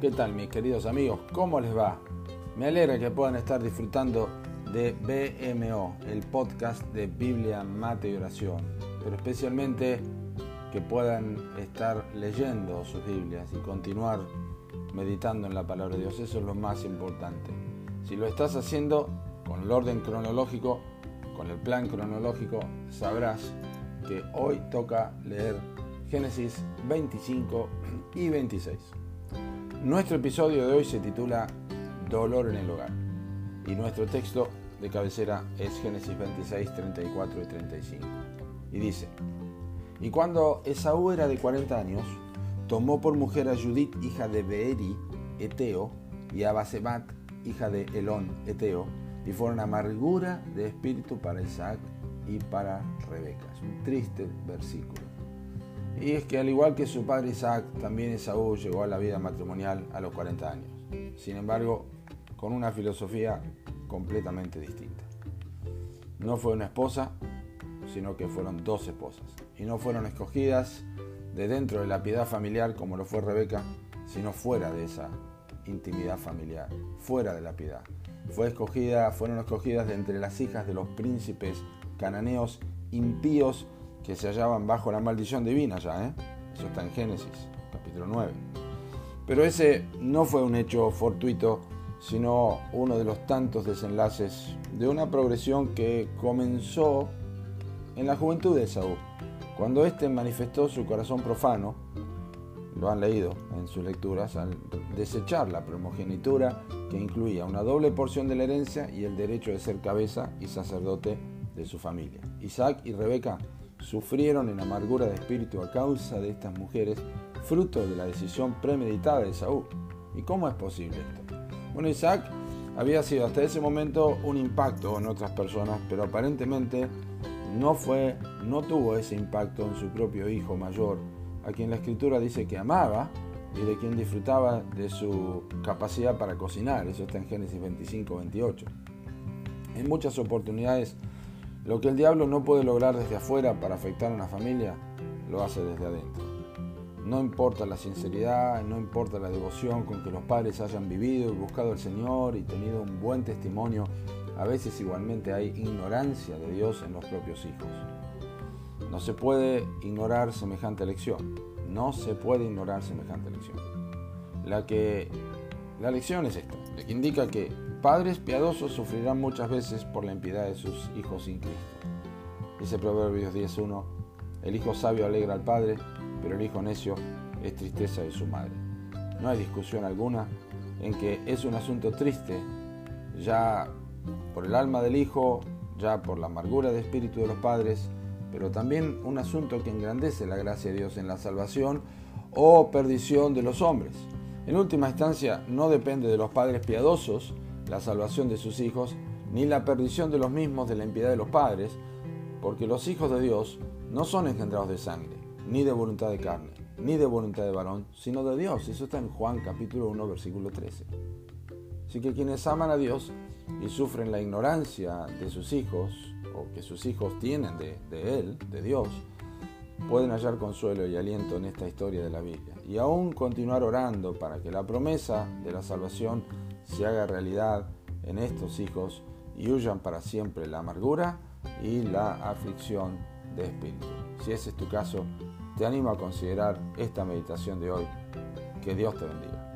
¿Qué tal mis queridos amigos? ¿Cómo les va? Me alegra que puedan estar disfrutando de BMO, el podcast de Biblia, Mate y Oración, pero especialmente que puedan estar leyendo sus Biblias y continuar meditando en la palabra de Dios. Eso es lo más importante. Si lo estás haciendo con el orden cronológico, con el plan cronológico, sabrás que hoy toca leer Génesis 25 y 26. Nuestro episodio de hoy se titula Dolor en el hogar y nuestro texto de cabecera es Génesis 26, 34 y 35. Y dice, y cuando Esaú era de 40 años, tomó por mujer a Judith, hija de Beeri, Eteo, y a Basemat, hija de Elón, Eteo, y fueron amargura de espíritu para Isaac y para Rebeca. Es un triste versículo. Y es que al igual que su padre Isaac, también Esaú llegó a la vida matrimonial a los 40 años. Sin embargo, con una filosofía completamente distinta. No fue una esposa, sino que fueron dos esposas. Y no fueron escogidas de dentro de la piedad familiar como lo fue Rebeca, sino fuera de esa intimidad familiar, fuera de la piedad. Fue escogida, fueron escogidas de entre las hijas de los príncipes cananeos impíos que se hallaban bajo la maldición divina ya, ¿eh? Eso está en Génesis, capítulo 9. Pero ese no fue un hecho fortuito, sino uno de los tantos desenlaces de una progresión que comenzó en la juventud de Saúl, cuando éste manifestó su corazón profano, lo han leído en sus lecturas, al desechar la primogenitura que incluía una doble porción de la herencia y el derecho de ser cabeza y sacerdote de su familia. Isaac y Rebeca sufrieron en amargura de espíritu a causa de estas mujeres, fruto de la decisión premeditada de Saúl. ¿Y cómo es posible esto? Bueno, Isaac había sido hasta ese momento un impacto en otras personas, pero aparentemente no fue, no tuvo ese impacto en su propio hijo mayor, a quien la escritura dice que amaba y de quien disfrutaba de su capacidad para cocinar. Eso está en Génesis 25, 28. En muchas oportunidades lo que el diablo no puede lograr desde afuera para afectar a una familia, lo hace desde adentro. No importa la sinceridad, no importa la devoción con que los padres hayan vivido y buscado al Señor y tenido un buen testimonio, a veces igualmente hay ignorancia de Dios en los propios hijos. No se puede ignorar semejante lección. No se puede ignorar semejante lección. La que la lección es esta, la que indica que Padres piadosos sufrirán muchas veces por la impiedad de sus hijos sin Cristo. Dice Proverbios 10.1, el hijo sabio alegra al padre, pero el hijo necio es tristeza de su madre. No hay discusión alguna en que es un asunto triste, ya por el alma del hijo, ya por la amargura de espíritu de los padres, pero también un asunto que engrandece la gracia de Dios en la salvación o perdición de los hombres. En última instancia, no depende de los padres piadosos, la salvación de sus hijos, ni la perdición de los mismos de la impiedad de los padres, porque los hijos de Dios no son engendrados de sangre, ni de voluntad de carne, ni de voluntad de varón, sino de Dios. Eso está en Juan capítulo 1, versículo 13. Así que quienes aman a Dios y sufren la ignorancia de sus hijos, o que sus hijos tienen de, de Él, de Dios, pueden hallar consuelo y aliento en esta historia de la Biblia. Y aún continuar orando para que la promesa de la salvación se haga realidad en estos hijos y huyan para siempre la amargura y la aflicción de espíritu. Si ese es tu caso, te animo a considerar esta meditación de hoy. Que Dios te bendiga.